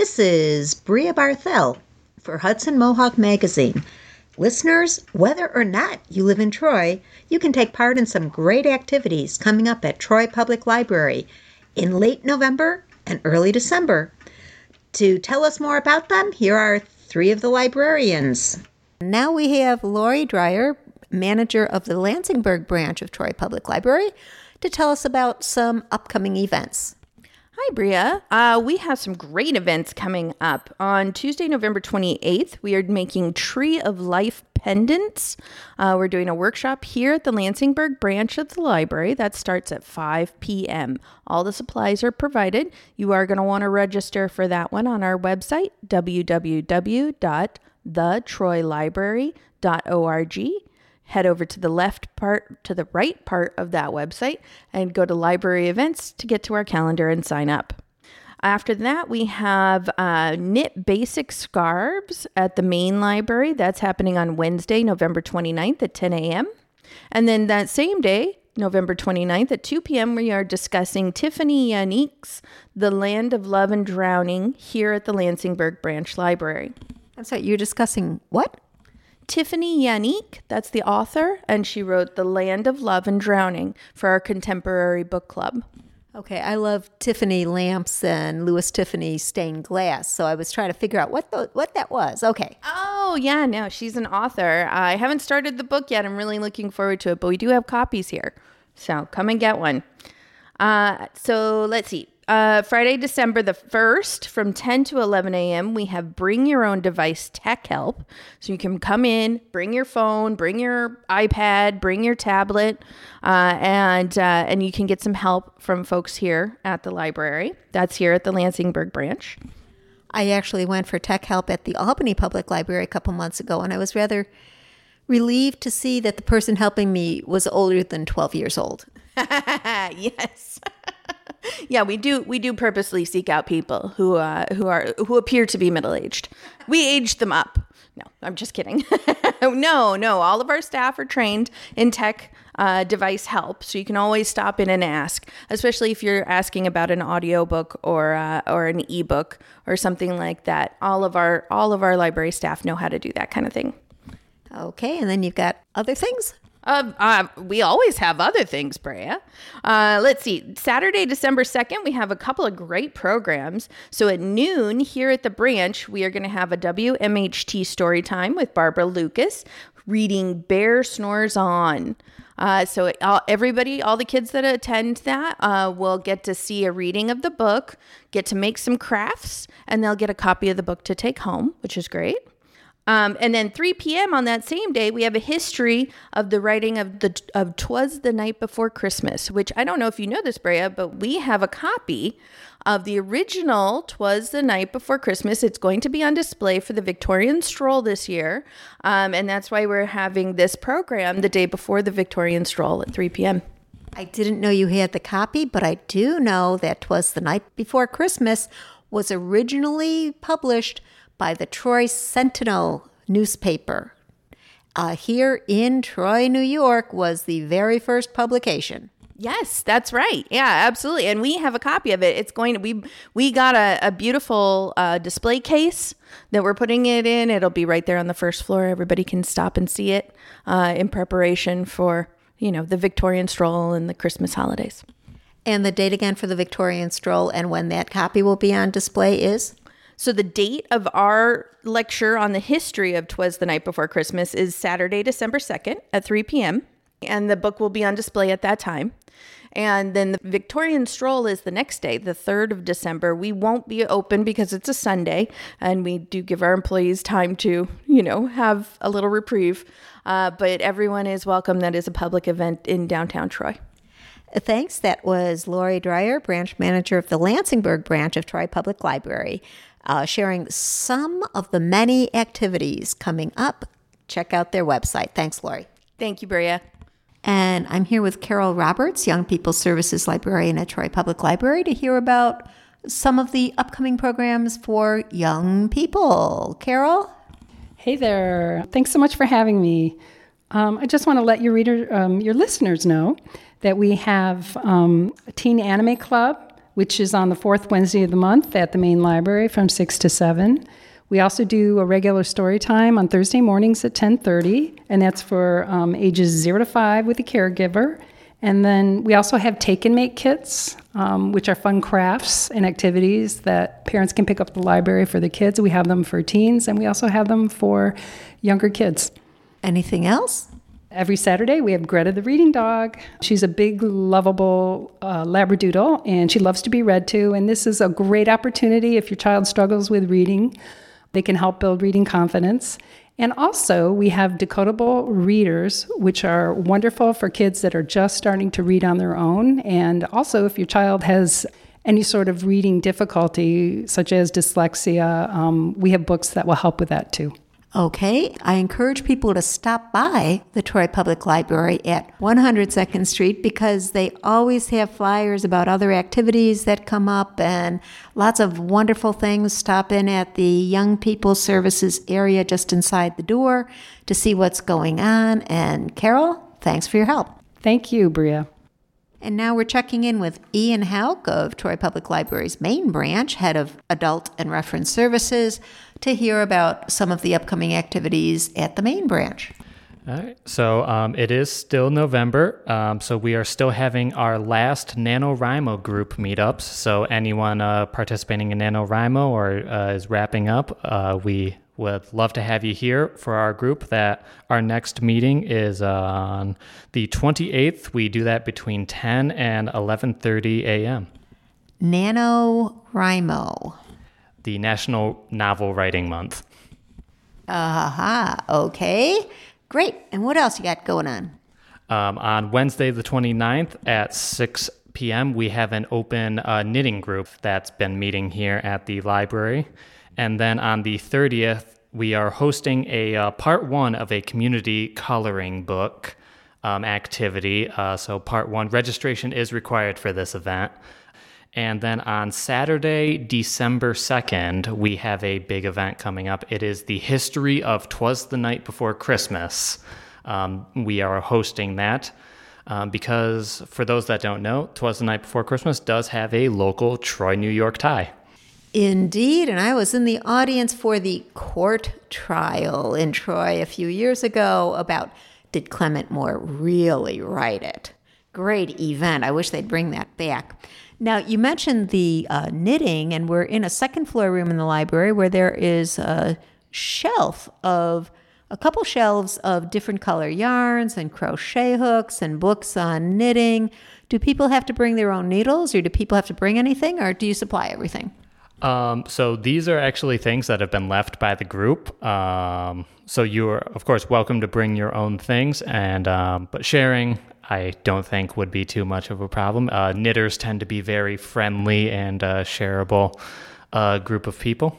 This is Brea Barthel for Hudson Mohawk Magazine. Listeners, whether or not you live in Troy, you can take part in some great activities coming up at Troy Public Library in late November and early December. To tell us more about them, here are three of the librarians. Now we have Laurie Dreyer, manager of the Lansingburgh branch of Troy Public Library, to tell us about some upcoming events. Hi, Brea. Uh, we have some great events coming up. On Tuesday, November 28th, we are making Tree of Life pendants. Uh, we're doing a workshop here at the Lansingburgh branch of the library. That starts at 5 p.m. All the supplies are provided. You are going to want to register for that one on our website, www.thetroylibrary.org head over to the left part to the right part of that website and go to library events to get to our calendar and sign up. After that, we have uh, Knit Basic Scarves at the main library. That's happening on Wednesday, November 29th at 10 a.m. And then that same day, November 29th at 2 p.m., we are discussing Tiphanie Yanique's The Land of Love and Drowning here at the Lansingburgh Branch Library. I'm sorry, you're discussing what? Tiphanie Yanique, that's the author, and she wrote The Land of Love and Drowning for our contemporary book club. Okay, I love Tiffany lamps and Louis Tiffany stained glass, so I was trying to figure out what the, what that was. Okay. Oh yeah, no, she's an author. I haven't started the book yet. I'm really looking forward to it, but we do have copies here, so come and get one. Uh, so let's see. Uh, Friday, December the 1st from 10 to 11 a.m., we have Bring Your Own Device Tech Help. So you can come in, bring your phone, bring your iPad, bring your tablet, uh, and, uh, and you can get some help from folks here at the library. That's here at the Lansingburgh branch. I actually went for tech help at the Albany Public Library a couple months ago, and I was rather relieved to see that the person helping me was older than 12 years old. yes. Yeah, we do we do purposely seek out people who uh, who are who appear to be middle aged. We age them up. No, I'm just kidding. no, no, all of our staff are trained in tech uh, device help, so you can always stop in and ask, especially if you're asking about an audiobook or uh, or an ebook or something like that. All of our all of our library staff know how to do that kind of thing. Okay, and then you've got other things. Uh, uh, we always have other things, Brea. Uh, let's see. Saturday, December 2nd, we have a couple of great programs. So at noon here at the branch, we are going to have a WMHT story time with Barbara Lucas reading Bear Snores On. Uh, so it, all, everybody, all the kids that attend that, uh, will get to see a reading of the book, get to make some crafts, and they'll get a copy of the book to take home, which is great. Um, and then 3 p.m. on that same day, we have a history of the writing of the of "Twas the Night Before Christmas," which I don't know if you know this, Brea, but we have a copy of the original "Twas the Night Before Christmas." It's going to be on display for the Victorian Stroll this year, um, and that's why we're having this program the day before the Victorian Stroll at 3 p.m. I didn't know you had the copy, but I do know that "Twas the Night Before Christmas" was originally published by the Troy Sentinel newspaper. Uh, here in Troy, New York, was the very first publication. Yes, that's right. Yeah, absolutely. And we have a copy of it. It's going to we we got a, a beautiful uh, display case that we're putting it in. It'll be right there on the first floor. Everybody can stop and see it uh, in preparation for you know the Victorian stroll and the Christmas holidays. And the date again for the Victorian stroll and when that copy will be on display is so the date of our lecture on the history of Twas the Night Before Christmas is Saturday, December 2nd at 3 p.m. And the book will be on display at that time. And then the Victorian stroll is the next day, the 3rd of December. We won't be open because it's a Sunday and we do give our employees time to, you know, have a little reprieve. Uh, but everyone is welcome. That is a public event in downtown Troy. Thanks. That was Laurie Dreyer, branch manager of the Lansingburgh branch of Troy Public Library uh, sharing some of the many activities coming up. Check out their website. Thanks, Laurie. Thank you, Brea. And I'm here with Carol Roberts, Young People Services Librarian at Troy Public Library, to hear about some of the upcoming programs for young people. Carol? Hey there. Thanks so much for having me. Um, I just want to let your reader, um, your listeners know that we have um, a teen anime club which is on the fourth Wednesday of the month at the main library from 6 to 7. We also do a regular story time on Thursday mornings at 10:30, and that's for um, ages zero to five with a caregiver. And then we also have take and make kits, um, which are fun crafts and activities that parents can pick up at the library for the kids. We have them for teens, and we also have them for younger kids. Anything else? Every Saturday, we have Greta the reading dog. She's a big, lovable uh, Labradoodle, and she loves to be read to. And this is a great opportunity if your child struggles with reading. They can help build reading confidence. And also, we have decodable readers, which are wonderful for kids that are just starting to read on their own. And also, if your child has any sort of reading difficulty, such as dyslexia, um, we have books that will help with that too. Okay, I encourage people to stop by the Troy Public Library at 102nd Street because they always have flyers about other activities that come up and lots of wonderful things. Stop in at the Young People Services area just inside the door to see what's going on. And Carol, thanks for your help. Thank you, Brea. And now we're checking in with Ian Hauck of Troy Public Library's main branch, head of adult and reference services, to hear about some of the upcoming activities at the main branch. All right. So um, it is still November. Um, so we are still having our last NaNoWriMo group meetups. So anyone uh, participating in NaNoWriMo or uh, is wrapping up, uh, we would love to have you here for our group that our next meeting is on the 28th we do that between 10 and 11.30 a.m Nano NaNoWriMo the national novel writing month. Aha uh-huh. okay. Great. And what else you got going on? Um, on wednesday the 29th at 6 p.m we have an open uh, knitting group that's been meeting here at the library and then on the 30th, we are hosting a uh, part one of a community coloring book um, activity. Uh, so, part one registration is required for this event. And then on Saturday, December 2nd, we have a big event coming up. It is the history of Twas the Night Before Christmas. Um, we are hosting that. Um, because for those that don't know, Twas the Night Before Christmas does have a local Troy, New York tie. Indeed, and I was in the audience for the court trial in Troy a few years ago about did Clement Moore really write it? Great event. I wish they'd bring that back. Now, you mentioned the uh, knitting, and we're in a second floor room in the library where there is a shelf of a couple shelves of different color yarns and crochet hooks and books on knitting. Do people have to bring their own needles, or do people have to bring anything, or do you supply everything? Um, so these are actually things that have been left by the group. Um, so you are, of course, welcome to bring your own things, and um, but sharing, I don't think would be too much of a problem. Uh, knitters tend to be very friendly and uh, shareable uh, group of people.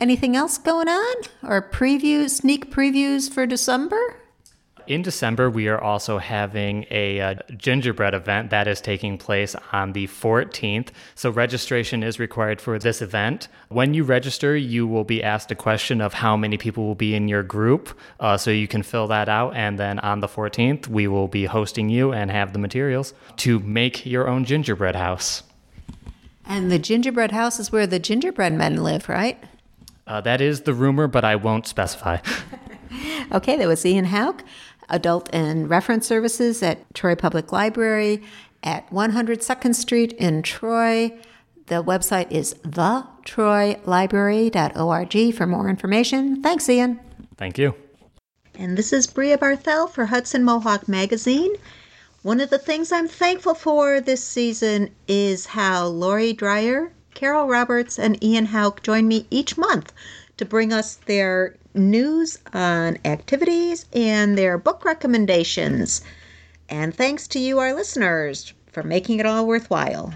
Anything else going on, or previews, sneak previews for December? In December, we are also having a, a, uh, gingerbread event that is taking place on the 14th. So, registration is required for this event. When you register, you will be asked a question of how many people will be in your group. Uh, so, you can fill that out. And then on the 14th, we will be hosting you and have the materials to make your own gingerbread house. And the gingerbread house is where the gingerbread men live, right? Uh, that is the rumor, but I won't specify. okay, that was Ian Hauck adult and reference services at Troy Public Library at 102nd Street in Troy. The website is thetroylibrary.org for more information. Thanks, Ian. Thank you. And this is Brea Barthel for Hudson Mohawk Magazine. One of the things I'm thankful for this season is how Laurie Dreyer, Carol Roberts, and Ian Hauck join me each month to bring us their news on activities and their book recommendations. And thanks to you, our listeners, for making it all worthwhile.